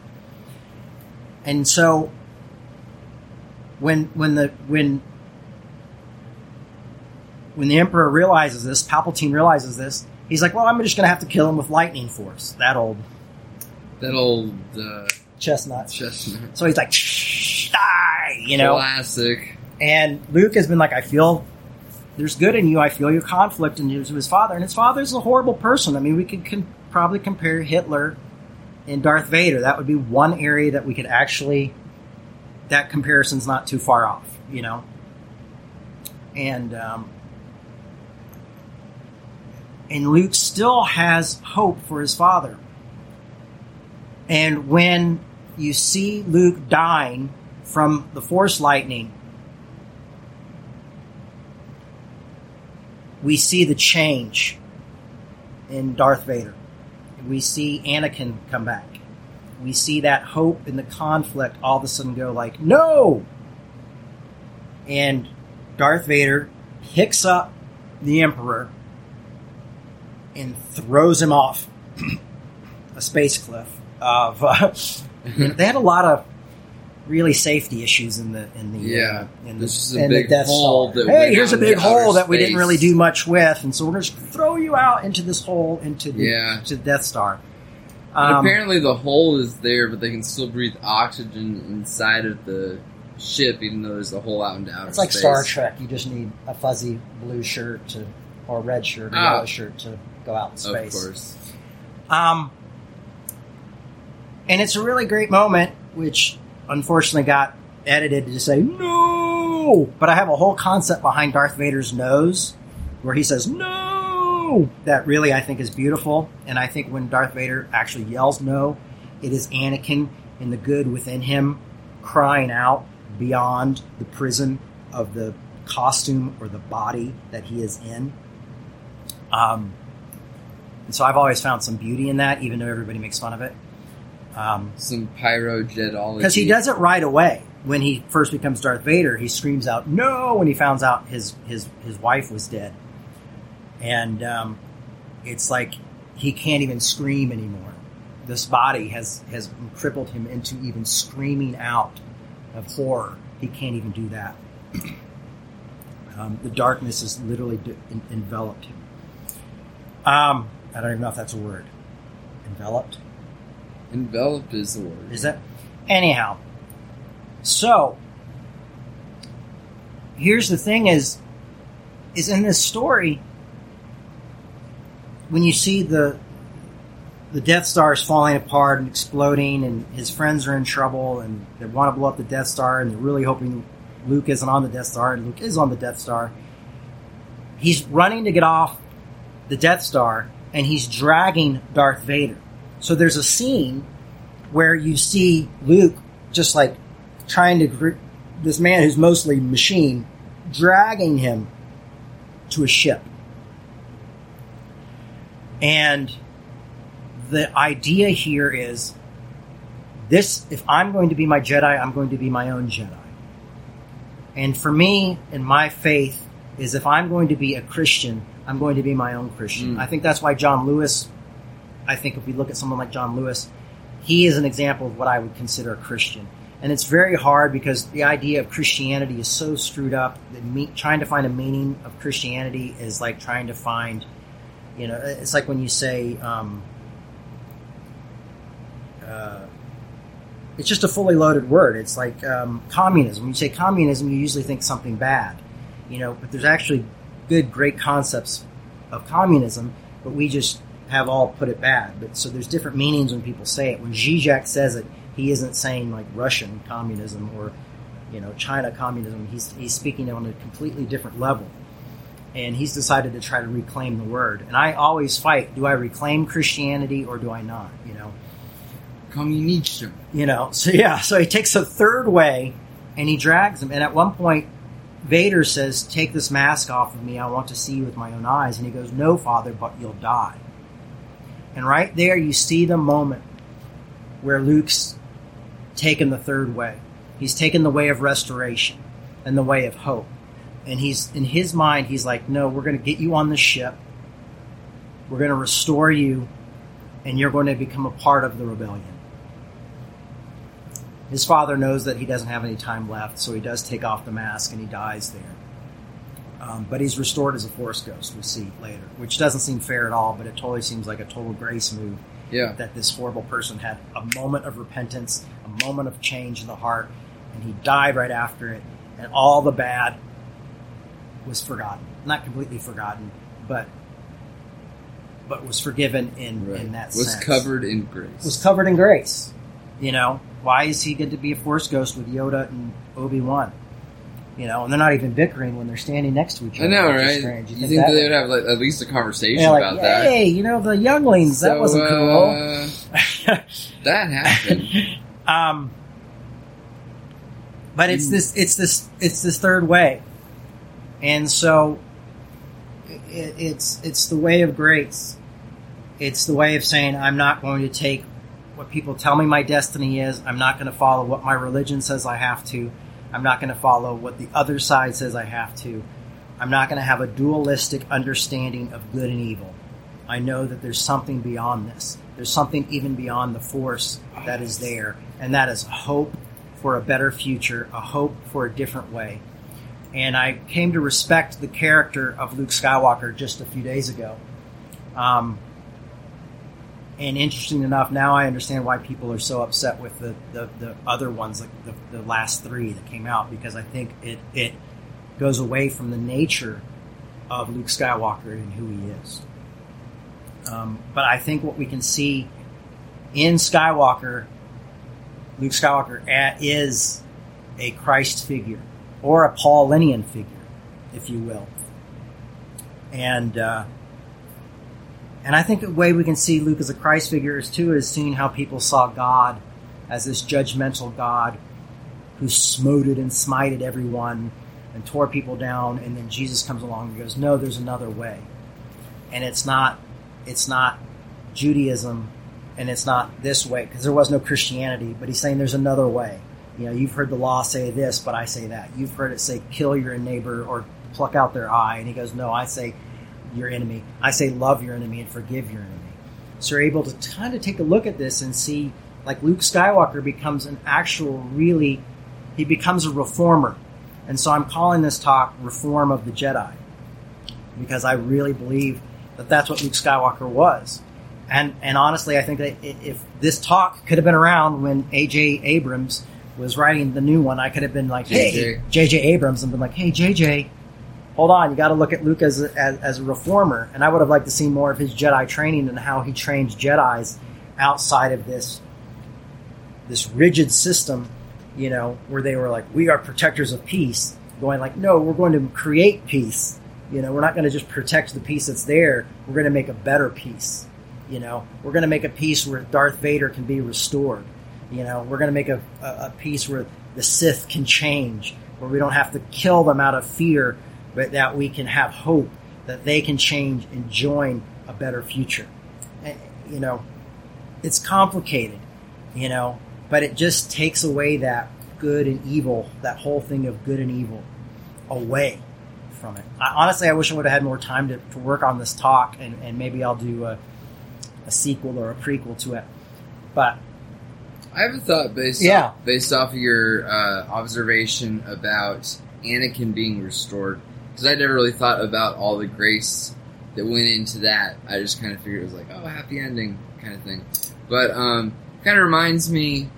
And so when when the when when the emperor realizes this, Palpatine realizes this, he's like, "Well, I'm just going to have to kill him with lightning force." That old that old uh, chestnut. Chestnut. So he's like! You know, classic. And Luke has been like, "I feel." There's good in you. I feel your conflict in you to his father, and his father's a horrible person. I mean, we could con- probably compare Hitler and Darth Vader. That would be one area that we could actually that comparison's not too far off, you know. And um, and Luke still has hope for his father. And when you see Luke dying from the Force lightning, we see the change in Darth Vader. We see Anakin come back we see that hope in the conflict all of a sudden go like, no! And Darth Vader picks up the Emperor and throws him off [CLEARS THROAT] a space cliff. Of uh, [LAUGHS] they had a lot of really safety issues in the in the yeah. Uh, in this the, is a in big the hole. That hey, here's a big hole that we didn't really do much with, and so we're going to throw you out into this hole into the, Yeah. to the Death Star. Um, apparently the hole is there, but they can still breathe oxygen inside of the ship, even though there's a hole out into outer It's like space. Star Trek. You just need a fuzzy blue shirt to or red shirt or Ah. yellow shirt to go out in Of space. course. Um, and it's a really great moment, which unfortunately got edited to say no. But I have a whole concept behind Darth Vader's nose, where he says no. That really I think is beautiful, and I think when Darth Vader actually yells no, it is Anakin and the good within him crying out beyond the prison of the costume or the body that he is in. Um, and so I've always found some beauty in that, even though everybody makes fun of it. Um, Some pyrojetology. because he does it right away when he first becomes Darth Vader. He screams out "No!" when he finds out his his his wife was dead, and um, it's like he can't even scream anymore. This body has has crippled him into even screaming out of horror. He can't even do that. [CLEARS THROAT] Um, the darkness has literally d- en- enveloped him. Um, I don't even know if that's a word. Enveloped. Enveloped is the word. Is that anyhow? So here's the thing: is is in this story when you see the the Death Star is falling apart and exploding, and his friends are in trouble, and they want to blow up the Death Star, and they're really hoping Luke isn't on the Death Star, and Luke is on the Death Star. He's running to get off the Death Star, and he's dragging Darth Vader. So there's a scene where you see Luke just like trying to gr- this man who's mostly machine dragging him to a ship. And the idea here is this if I'm going to be my Jedi, I'm going to be my own Jedi. And for me, and my faith, is if I'm going to be a Christian, I'm going to be my own Christian. Mm. I think that's why John Lewis, I think if we look at someone like John Lewis, he is an example of what I would consider a Christian. And it's very hard because the idea of Christianity is so screwed up that me, trying to find a meaning of Christianity is like trying to find, you know, it's like when you say, um, uh, it's just a fully loaded word. It's like um, communism. When you say communism, you usually think something bad, you know, but there's actually good, great concepts of communism, but we just have all put it bad. But so there's different meanings when people say it. When Zizek says it, he isn't saying like Russian communism or you know China communism. He's he's speaking on a completely different level, and he's decided to try to reclaim the word. And I always fight: do I reclaim Christianity or do I not? You know, Communism. you know. So yeah, so he takes a third way, and he drags him. And at one point, Vader says, "Take this mask off of me. I want to see you with my own eyes." And he goes, "No, Father, but you'll die." And right there, you see the moment where Luke's taken the third way. He's taken the way of restoration and the way of hope. And he's in his mind, he's like, "No, we're going to get you on the ship. We're going to restore you, and you're going to become a part of the rebellion." His father knows that he doesn't have any time left, so he does take off the mask and he dies there. Um, but he's restored as a Force ghost, we see later, which doesn't seem fair at all, but it totally seems like a total grace move Yeah. that this horrible person had a moment of repentance, a moment of change in the heart, and he died right after it, and all the bad was forgotten. Not completely forgotten, but but was forgiven in, Right. in that was sense. covered in grace. was covered in grace. You know, why is he good to be a force ghost with Yoda and Obi Wan? You know, and they're not even bickering when they're standing next to each other. I know, right? strange. You think think that they would- have like at least a conversation like, about that? hey, you know, the younglings, that wasn't cool. uh, [LAUGHS] that happened. um, but it's this, it's this, it's this third way, and so it, it's it's the way of grace. It's the way of saying I'm not going to take what people tell me my destiny is. I'm not going to follow what my religion says I have to. I'm not going to follow what the other side says I have to. I'm not going to have a dualistic understanding of good and evil. I know that there's something beyond this. There's something even beyond the force that is there, and that is hope for a better future, a hope for a different way. And I came to respect the character of Luke Skywalker just a few days ago. Um, and interesting enough, now I understand why people are so upset with the, the, the other ones, like the, the last three that came out, because I think it, it goes away from the nature of Luke Skywalker and who he is. Um, but I think what we can see in Skywalker, Luke Skywalker is a Christ figure or a Paulinian figure, if you will. And uh, and I think the way we can see Luke as a Christ figure is too is seeing how people saw God as this judgmental God who smoted and smited everyone and tore people down, and then Jesus comes along and goes, "No, there's another way," and it's not it's not Judaism and it's not this way because there was no Christianity, but he's saying there's another way. You know, you've heard the law say this, but I say that. You've heard it say kill your neighbor or pluck out their eye, and he goes, no, I say your enemy. I say love your enemy and forgive your enemy. So you're able to kind of take a look at this and see, like Luke Skywalker becomes an actual, really, he becomes a reformer. And so I'm calling this talk Reform of the Jedi because I really believe that that's what Luke Skywalker was. And and honestly, I think that if this talk could have been around when A.J. Abrams was writing the new one, I could have been like, "Hey, J.J. Abrams," and been like, "Hey, J.J., hold on, you got to look at Luke as as, as a reformer." And I would have liked to see more of his Jedi training and how he trains Jedi's outside of this this rigid system, you know, where they were like, "We are protectors of peace," going like, "No, we're going to create peace." You know, we're not going to just protect the peace that's there. We're going to make a better peace. You know, we're going to make a peace where Darth Vader can be restored. You know, we're going to make a, a, a peace where the Sith can change, where we don't have to kill them out of fear, but that we can have hope that they can change and join a better future. And, you know, it's complicated, you know, but it just takes away that good and evil, that whole thing of good and evil away from it. I, honestly, I wish I would have had more time to, to work on this talk, and, and maybe I'll do a, a sequel or a prequel to it. But I have a thought based Yeah. off, based off of your uh, observation about Anakin being restored because I never really thought about all the grace that went into that. I just kind of figured it was like, oh, happy ending kind of thing. But um, kind of reminds me,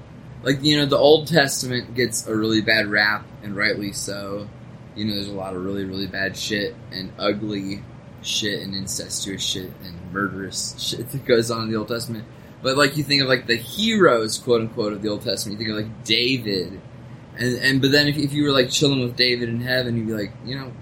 like you know, the Old Testament gets a really bad rap, and rightly so. You know, there's a lot of really, really bad shit and ugly shit and incestuous shit and murderous shit that goes on in the Old Testament. But like you think of like the heroes, quote unquote, of the Old Testament. You think of like David, and and but then if, if you were like chilling with David in heaven, you'd be like, you know,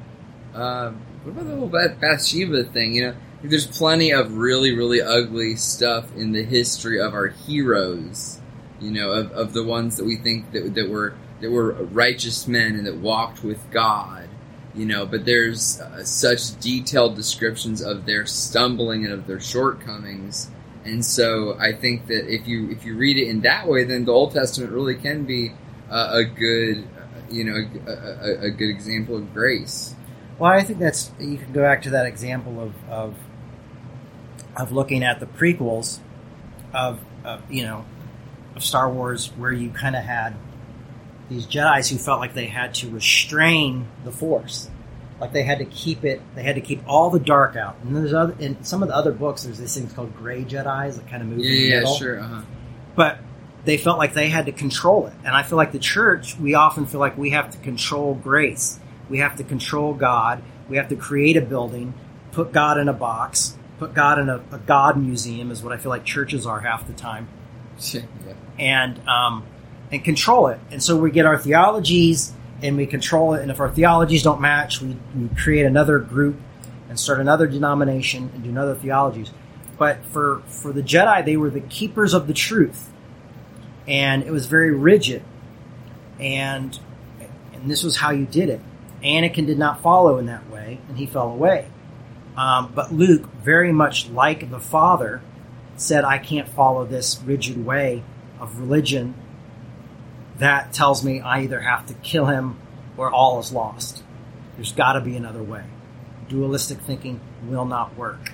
uh, what about the whole Bathsheba thing? You know, there's plenty of really really ugly stuff in the history of our heroes. You know, of, of the ones that we think that that were that were righteous men and that walked with God. You know, but there's uh, such detailed descriptions of their stumbling and of their shortcomings. And so I think that if you if you read it in that way, then the Old Testament really can be uh, a good, uh, you know, a, a, a good example of grace. Well, I think that's you can go back to that example of of, of looking at the prequels of, of you know of Star Wars, where you kind of had these Jedi's who felt like they had to restrain the Force, like they had to keep it, they had to keep all the dark out. And there's other in some of the other books, there's these things called gray Jedi's that kind of move Yeah, in the middle. yeah, sure. Uh-huh. but they felt like they had to control it. And I feel like the church, we often feel like we have to control grace. We have to control God. We have to create a building, put God in a box, put God in a, a God museum, is what I feel like churches are half the time, yeah. and um, and control it. And so we get our theologies and we control it. And if our theologies don't match, we, we create another group and start another denomination and do another theologies. But for for the Jedi, they were the keepers of the truth and it was very rigid and and this was how you did it anakin did not follow in that way and he fell away. Um, but luke very much like the father said i can't follow this rigid way of religion. That tells me i either have to kill him or all is lost. There's got to be another way. Dualistic thinking will not work.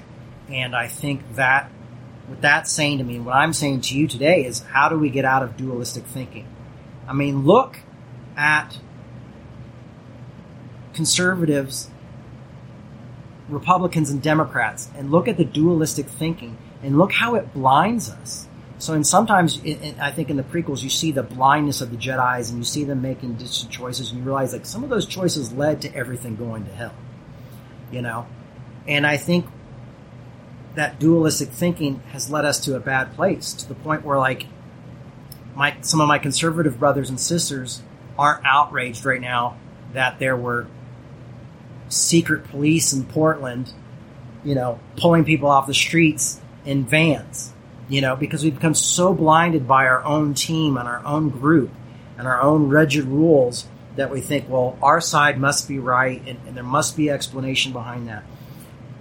And i think that what that's saying to me, and what I'm saying to you today is how do we get out of dualistic thinking? I mean, look at conservatives, Republicans, and Democrats, and look at the dualistic thinking, and look how it blinds us. So, and sometimes in- I think in the prequels, you see the blindness of the Jedi's, and you see them making distant choices, and you realize like some of those choices led to everything going to hell. you know? And I think that dualistic thinking has led us to a bad place to the point where like my some of my conservative brothers and sisters aren't outraged right now that there were secret police in Portland, you know, pulling people off the streets in vans, you know, because we've become so blinded by our own team and our own group and our own rigid rules that we think, well, our side must be right and, and there must be explanation behind that.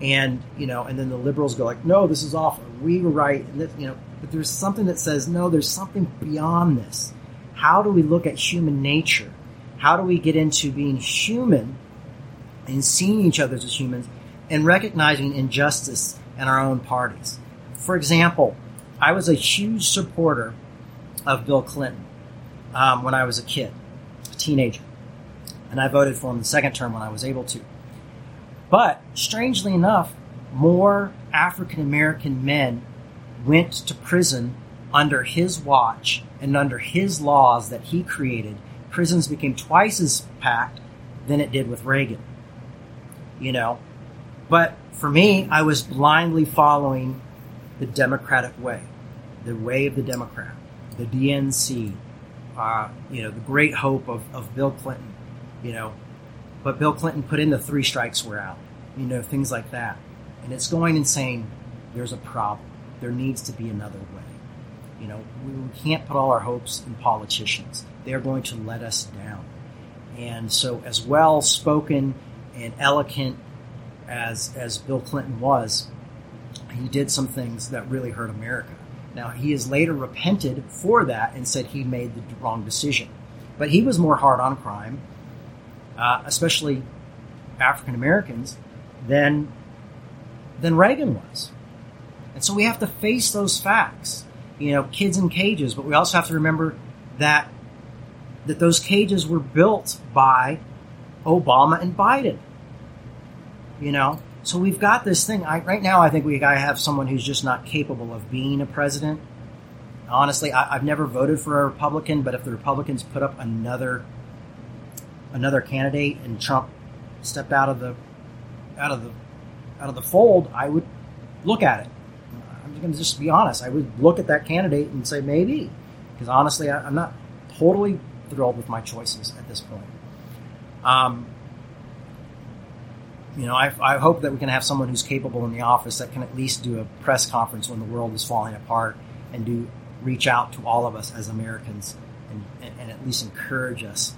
And, you know, and then the liberals go like, no, this is awful. We were right. And you know, but there's something that says, no, there's something beyond this. How do we look at human nature? How do we get into being human and seeing each other as humans and recognizing injustice in our own parties? For example, I was a huge supporter of Bill Clinton um, when I was a kid, a teenager. And I voted for him the second term when I was able to. But strangely enough, more African American men went to prison under his watch and under his laws that he created. Prisons became twice as packed than it did with Reagan. You know? But for me, I was blindly following the Democratic way, the way of the Democrat, the DNC, uh, you know, the great hope of, of Bill Clinton, you know. But Bill Clinton put in the three strikes were out, you know, things like that. And it's going and saying, there's a problem. There needs to be another way. You know, we, we can't put all our hopes in politicians. They're going to let us down. And so, as well spoken and eloquent as, as Bill Clinton was, he did some things that really hurt America. Now, he has later repented for that and said he made the wrong decision. But he was more hard on crime, uh, especially African Americans, than, than Reagan was. And so we have to face those facts. You know, kids in cages, but we also have to remember that that those cages were built by Obama and Biden. You know, so we've got this thing. I, right now, I think we gotta have someone who's just not capable of being a president. Honestly, I, I've never voted for a Republican, but if the Republicans put up another another candidate and Trump stepped out of the out of the out of the fold, I would look at it. I'm going to just be honest. I would look at that candidate and say maybe, because honestly, I, I'm not totally thrilled with my choices at this point. Um, you know, I, I hope that we can have someone who's capable in the office that can at least do a press conference when the world is falling apart and do reach out to all of us as Americans and, and, and at least encourage us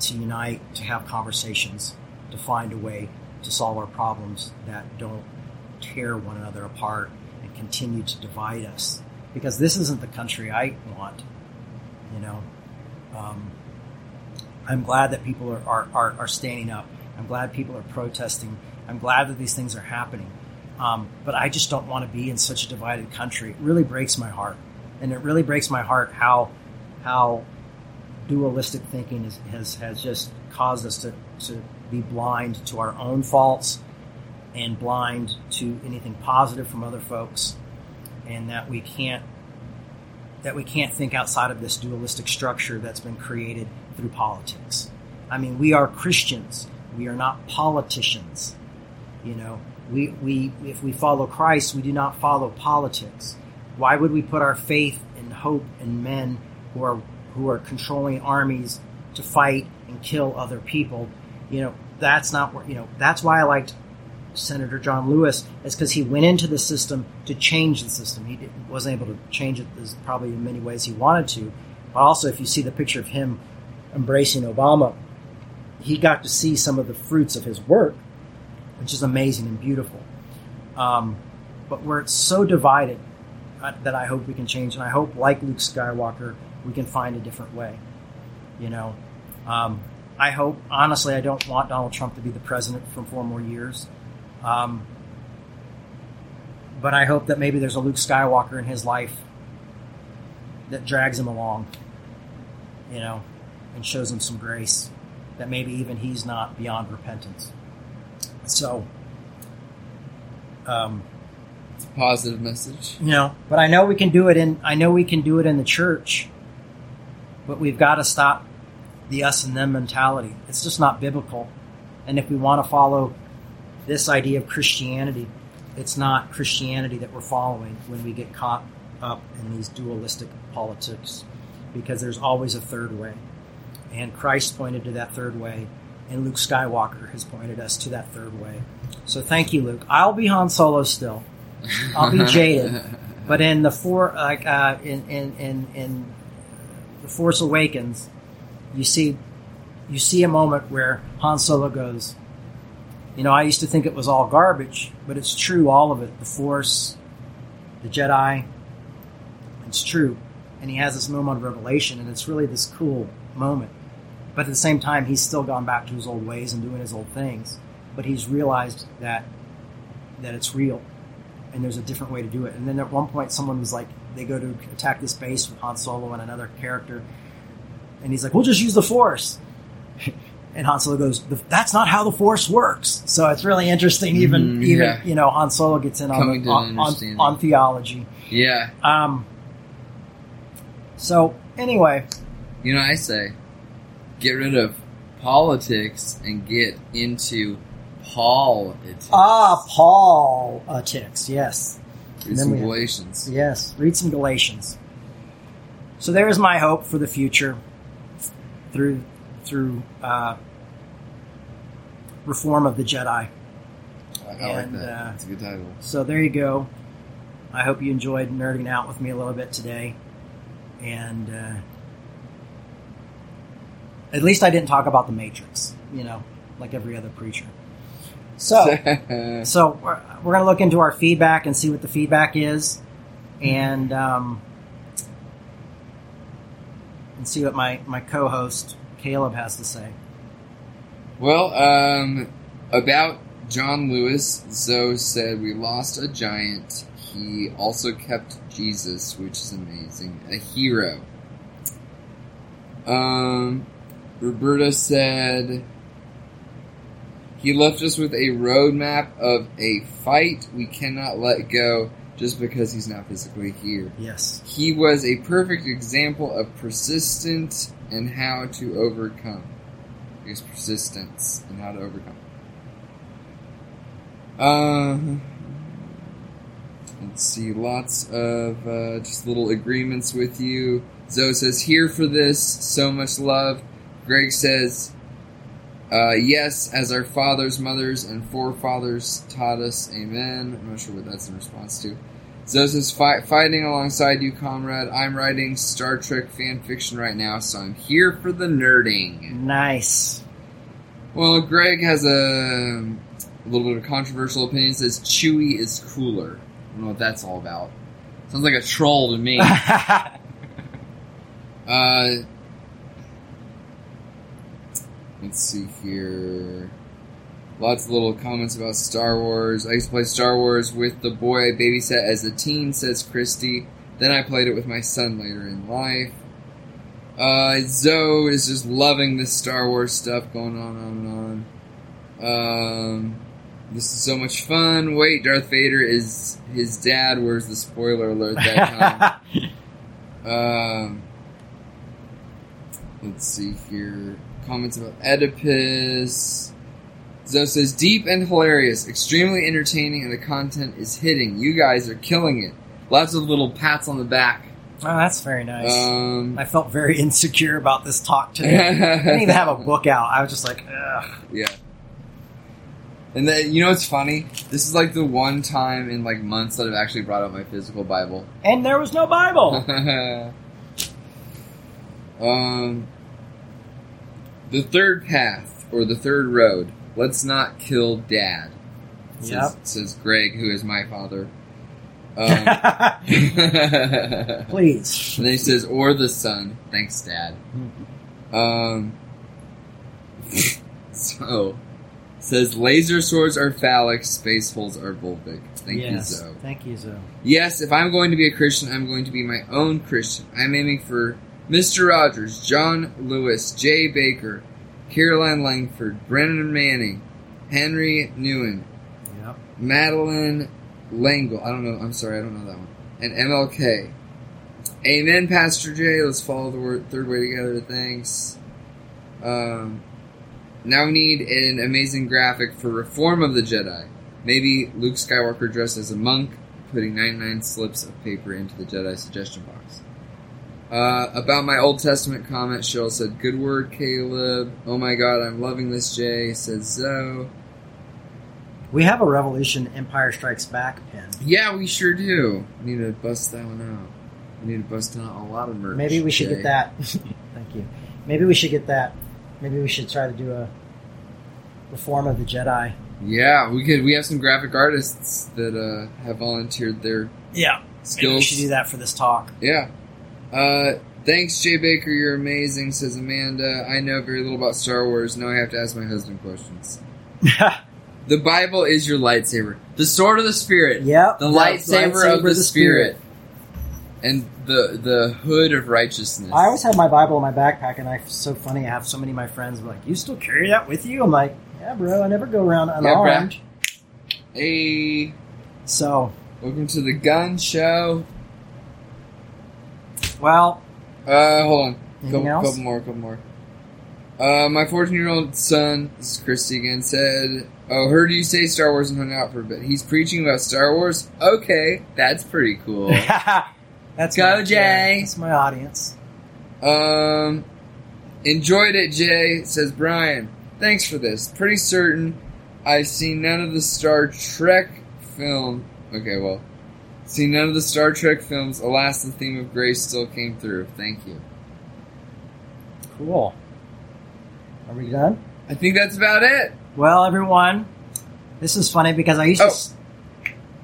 to unite, to have conversations, to find a way to solve our problems that don't tear one another apart and continue to divide us. Because this isn't the country I want. You know, um, I'm glad that people are, are, are, are, standing up. I'm glad people are protesting. I'm glad that these things are happening. Um, but I just don't want to be in such a divided country. It really breaks my heart, and it really breaks my heart how how dualistic thinking is, has has just caused us to to be blind to our own faults and blind to anything positive from other folks, and that we can't that we can't think outside of this dualistic structure that's been created through politics. I mean, we are Christians. We are not politicians. You know, we, we if we follow Christ, we do not follow politics. Why would we put our faith and hope in men who are who are controlling armies to fight and kill other people? You know, that's not what you know. That's why I liked Senator John Lewis is because he went into the system to change the system. He wasn't able to change it as probably in many ways he wanted to. But also, if you see the picture of him embracing Obama, he got to see some of the fruits of his work, which is amazing and beautiful. Um, but where it's so divided uh, that I hope we can change, and I hope, like Luke Skywalker, we can find a different way. You know, um, I hope, honestly, I don't want Donald Trump to be the president for four more years. Um, but I hope that maybe there's a Luke Skywalker in his life that drags him along, you know, and shows him some grace. That maybe even he's not beyond repentance. So, um, it's a positive message, you know. But I know we can do it in. I know we can do it in the church. But we've got to stop the us and them mentality. It's just not biblical. And if we want to follow this idea of Christianity, it's not Christianity that we're following when we get caught up in these dualistic politics, because there's always a third way. And Christ pointed to that third way, and Luke Skywalker has pointed us to that third way. So thank you, Luke. I'll be Han Solo still. I'll be [LAUGHS] jaded. But in the four, like uh, in, in in in the Force Awakens, you see you see a moment where Han Solo goes, you know, I used to think it was all garbage, but it's true, all of it. The Force, the Jedi, it's true. And he has this moment of revelation, and it's really this cool moment. But at the same time, he's still gone back to his old ways and doing his old things. But he's realized that that it's real, and there's a different way to do it. And then at one point, someone was like, they go to attack this base with Han Solo and another character, and he's like, "We'll just use the Force." [LAUGHS] And Han Solo goes, "That's not how the Force works." So it's really interesting. Even Mhm, even yeah. you know Han Solo gets in on Coming the, to an on, on, on theology. Yeah. Um. So anyway, You know, I say, get rid of politics and get into politics. ah, Paul uh, ticks. Yes, Read some Galatians. yes. Read some Galatians. So there is my hope for the future through through uh, reform of the Jedi. I, I like And, that. uh, It's a good title. So there you go. I hope you enjoyed nerding out with me a little bit today. And uh, at least I didn't talk about the Matrix, you know, like every other preacher. So, [LAUGHS] so we're, we're going to look into our feedback and see what the feedback is, and um, and see what my my co-host Caleb has to say. well, um, about John Lewis, Zoe said, We lost a giant. He also kept Jesus, which is amazing. A hero. Um, Roberta said, He left us with a roadmap of a fight we cannot let go just because he's not physically here. Yes. He was a perfect example of persistence and how to overcome. Guess persistence and how to overcome. Uh, let's see, lots of uh, just little agreements with you. Zoe says, here for this, so much love. Greg says, uh, yes, as our fathers, mothers, and forefathers taught us, amen. I'm not sure what that's in response to. Zoe says, Fight, fighting alongside you, comrade. I'm writing Star Trek fan fiction right now, so I'm here for the nerding. Nice. Well, Greg has a, a little bit of controversial opinion. Says Chewie is cooler. I don't know what that's all about. Sounds like a troll to me. [LAUGHS] uh, let's see here. Lots of little comments about Star Wars. I used to play Star Wars with the boy I babysat as a teen, says Christy. Then I played it with my son later in life. Uh, Zoe is just loving this Star Wars stuff going on, on, and on. Um, this is so much fun. Wait, Darth Vader is his dad. Where's the spoiler alert that time? [LAUGHS] um, let's see here. Comments about Oedipus. Zoe says, deep and hilarious, extremely entertaining, and the content is hitting. You guys are killing it. Lots of little pats on the back. Oh, that's very nice. Um, I felt very [LAUGHS] insecure about this talk today. I didn't even have a book out. I was just like, ugh. Yeah. And then you know what's funny? This is like the one time in like months that I've actually brought out my physical Bible. And there was no Bible. [LAUGHS] um, the third path or the third road. Let's not kill Dad. Says, Yep. says Greg, who is my father. Um, [LAUGHS] [LAUGHS] and Please. then he says, or the son. Thanks, Dad. Um, [LAUGHS] so says laser swords are phallic, space holes are vulvic. Thank yes. you, Zoe. Thank you, Zoe. Yes, if I'm going to be a Christian, I'm going to be my own Christian. I'm aiming for Mr. Rogers, John Lewis, Jay Bakker, Caroline Langford, Brennan Manning, Henri Nouwen, Yep. Madeleine L'Engle. I don't know. I'm sorry, I don't know that one. And MLK. Amen, Pastor J. Let's follow the word, third way together. Thanks. Um, now we need an amazing graphic for Reform of the Jedi. Maybe Luke Skywalker dressed as a monk, putting 99 slips of paper into the Jedi suggestion box. Uh, about my Old Testament comment, Cheryl said, Good word, Caleb. Oh my god, I'm loving this, Jay, said Zoe. We have a Revolution Empire Strikes Back pin. Yeah, we sure do. We need to bust that one out. We need to bust out a lot of merch. Maybe we should Jay. get that. [LAUGHS] Thank you. Maybe we should get that. Maybe we should try to do a Reform of the Jedi. Yeah, we could. We have some graphic artists that uh, have volunteered their Yeah. Maybe we skills. should do that for this talk. Yeah. Uh, thanks, Jay Bakker. You're amazing, says Amanda. I know very little about Star Wars. Now I have to ask my husband questions. [LAUGHS] The Bible is your lightsaber. The sword of the Spirit. Yep. The lightsaber, of the, Spirit. And the the hood of righteousness. I always have my Bible in my backpack, and I, it's so funny. I have so many of my friends like, "You still carry that with you?" I'm like, "Yeah, bro. I never go around unarmed." Hey, so, welcome to the gun show. Well, Uh, hold on. Anything Couple, else? couple more, couple more. Uh, my 14 year old son, this is Christy again, said, Oh, heard you say Star Wars and hung out for a bit. He's preaching about Star Wars? Okay, that's pretty cool. [LAUGHS] that's Go, my, Jay. That's my audience. um, enjoyed it, Jay, says Brian. Thanks for this. Pretty certain I've seen none of the Star Trek film. Okay, well, seen none of the Star Trek films. Alas, the theme of grace still came through. Thank you. Cool. Are we done? I think that's about it. Well, everyone, this is funny because I used to. Oh. s-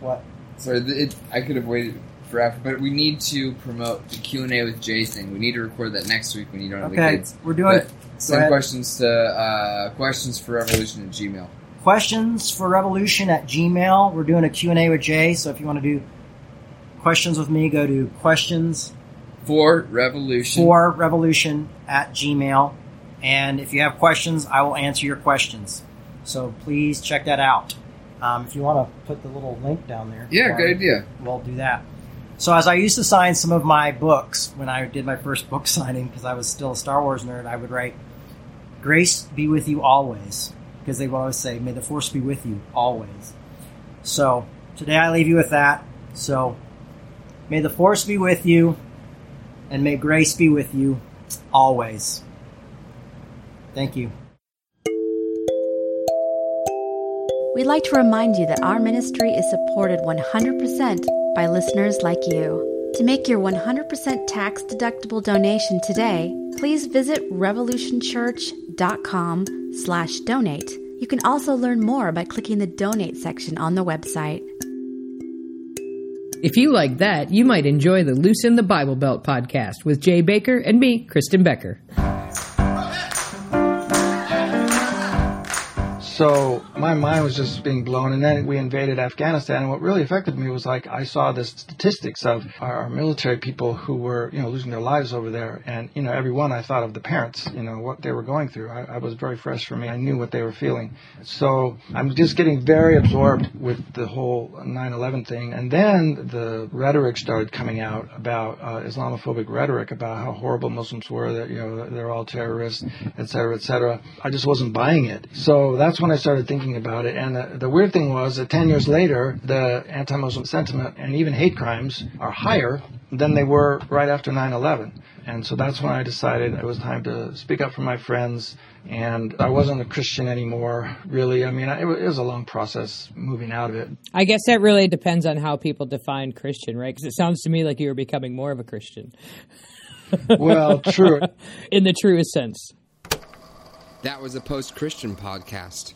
What? Sorry, it, I could have waited for after, but we need to promote the Q and A with Jay thing. We need to record that next week when you don't have the Okay, kids. we're doing But send questions to uh, questions for revolution at Gmail. questions for Revolution at Gmail. We're doing a Q&A with Jay, so if you want to do questions with me, go to questions For revolution. for Revolution at Gmail. And if you have questions, I will answer your questions. So please check that out. Um, if you want to put the little link down there. yeah, good idea. We'll do that. So as I used to sign some of my books when I did my first [LAUGHS] book signing, because I was still a Star Wars nerd, I would write, "Grace be with you always," because they would always say, "May the Force be with you always." So today I leave you with that. So may the Force be with you, and may grace be with you always. Thank you. We'd like to remind you that our ministry is supported 100% by listeners like you. To make your 100% tax deductible donation today, please visit revolutionchurch.com slash donate. You can also learn more by clicking the donate section on the website. If you like that, you might enjoy the Loosen the Bible Belt podcast with Jay Bakker and me, Kristen Becker. So my mind was just being blown, and then we invaded Afghanistan. And what really affected me was like I saw the statistics of our military people who were, you know, losing their lives over there, and you know, every one I thought of the parents, you know, what they were going through. I, I was very fresh for me. I knew what they were feeling. So I'm just getting very absorbed with the whole 9/11 thing, and then the rhetoric started coming out about uh, Islamophobic rhetoric about how horrible Muslims were, that you know they're all terrorists, et cetera, et cetera. I just wasn't buying it. So that's when I started thinking about it. And the, the weird thing was that 10 years later, the anti-Muslim sentiment and even hate crimes are higher than they were right after 9/11. And so that's when I decided it was time to speak up for my friends. And I wasn't a Christian anymore, really. I mean, it it was a long process moving out of it. I guess that really depends on how people define Christian, right? Because it sounds to me like you were becoming more of a Christian Well, true. [LAUGHS] in the truest sense. That was a post Christian podcast.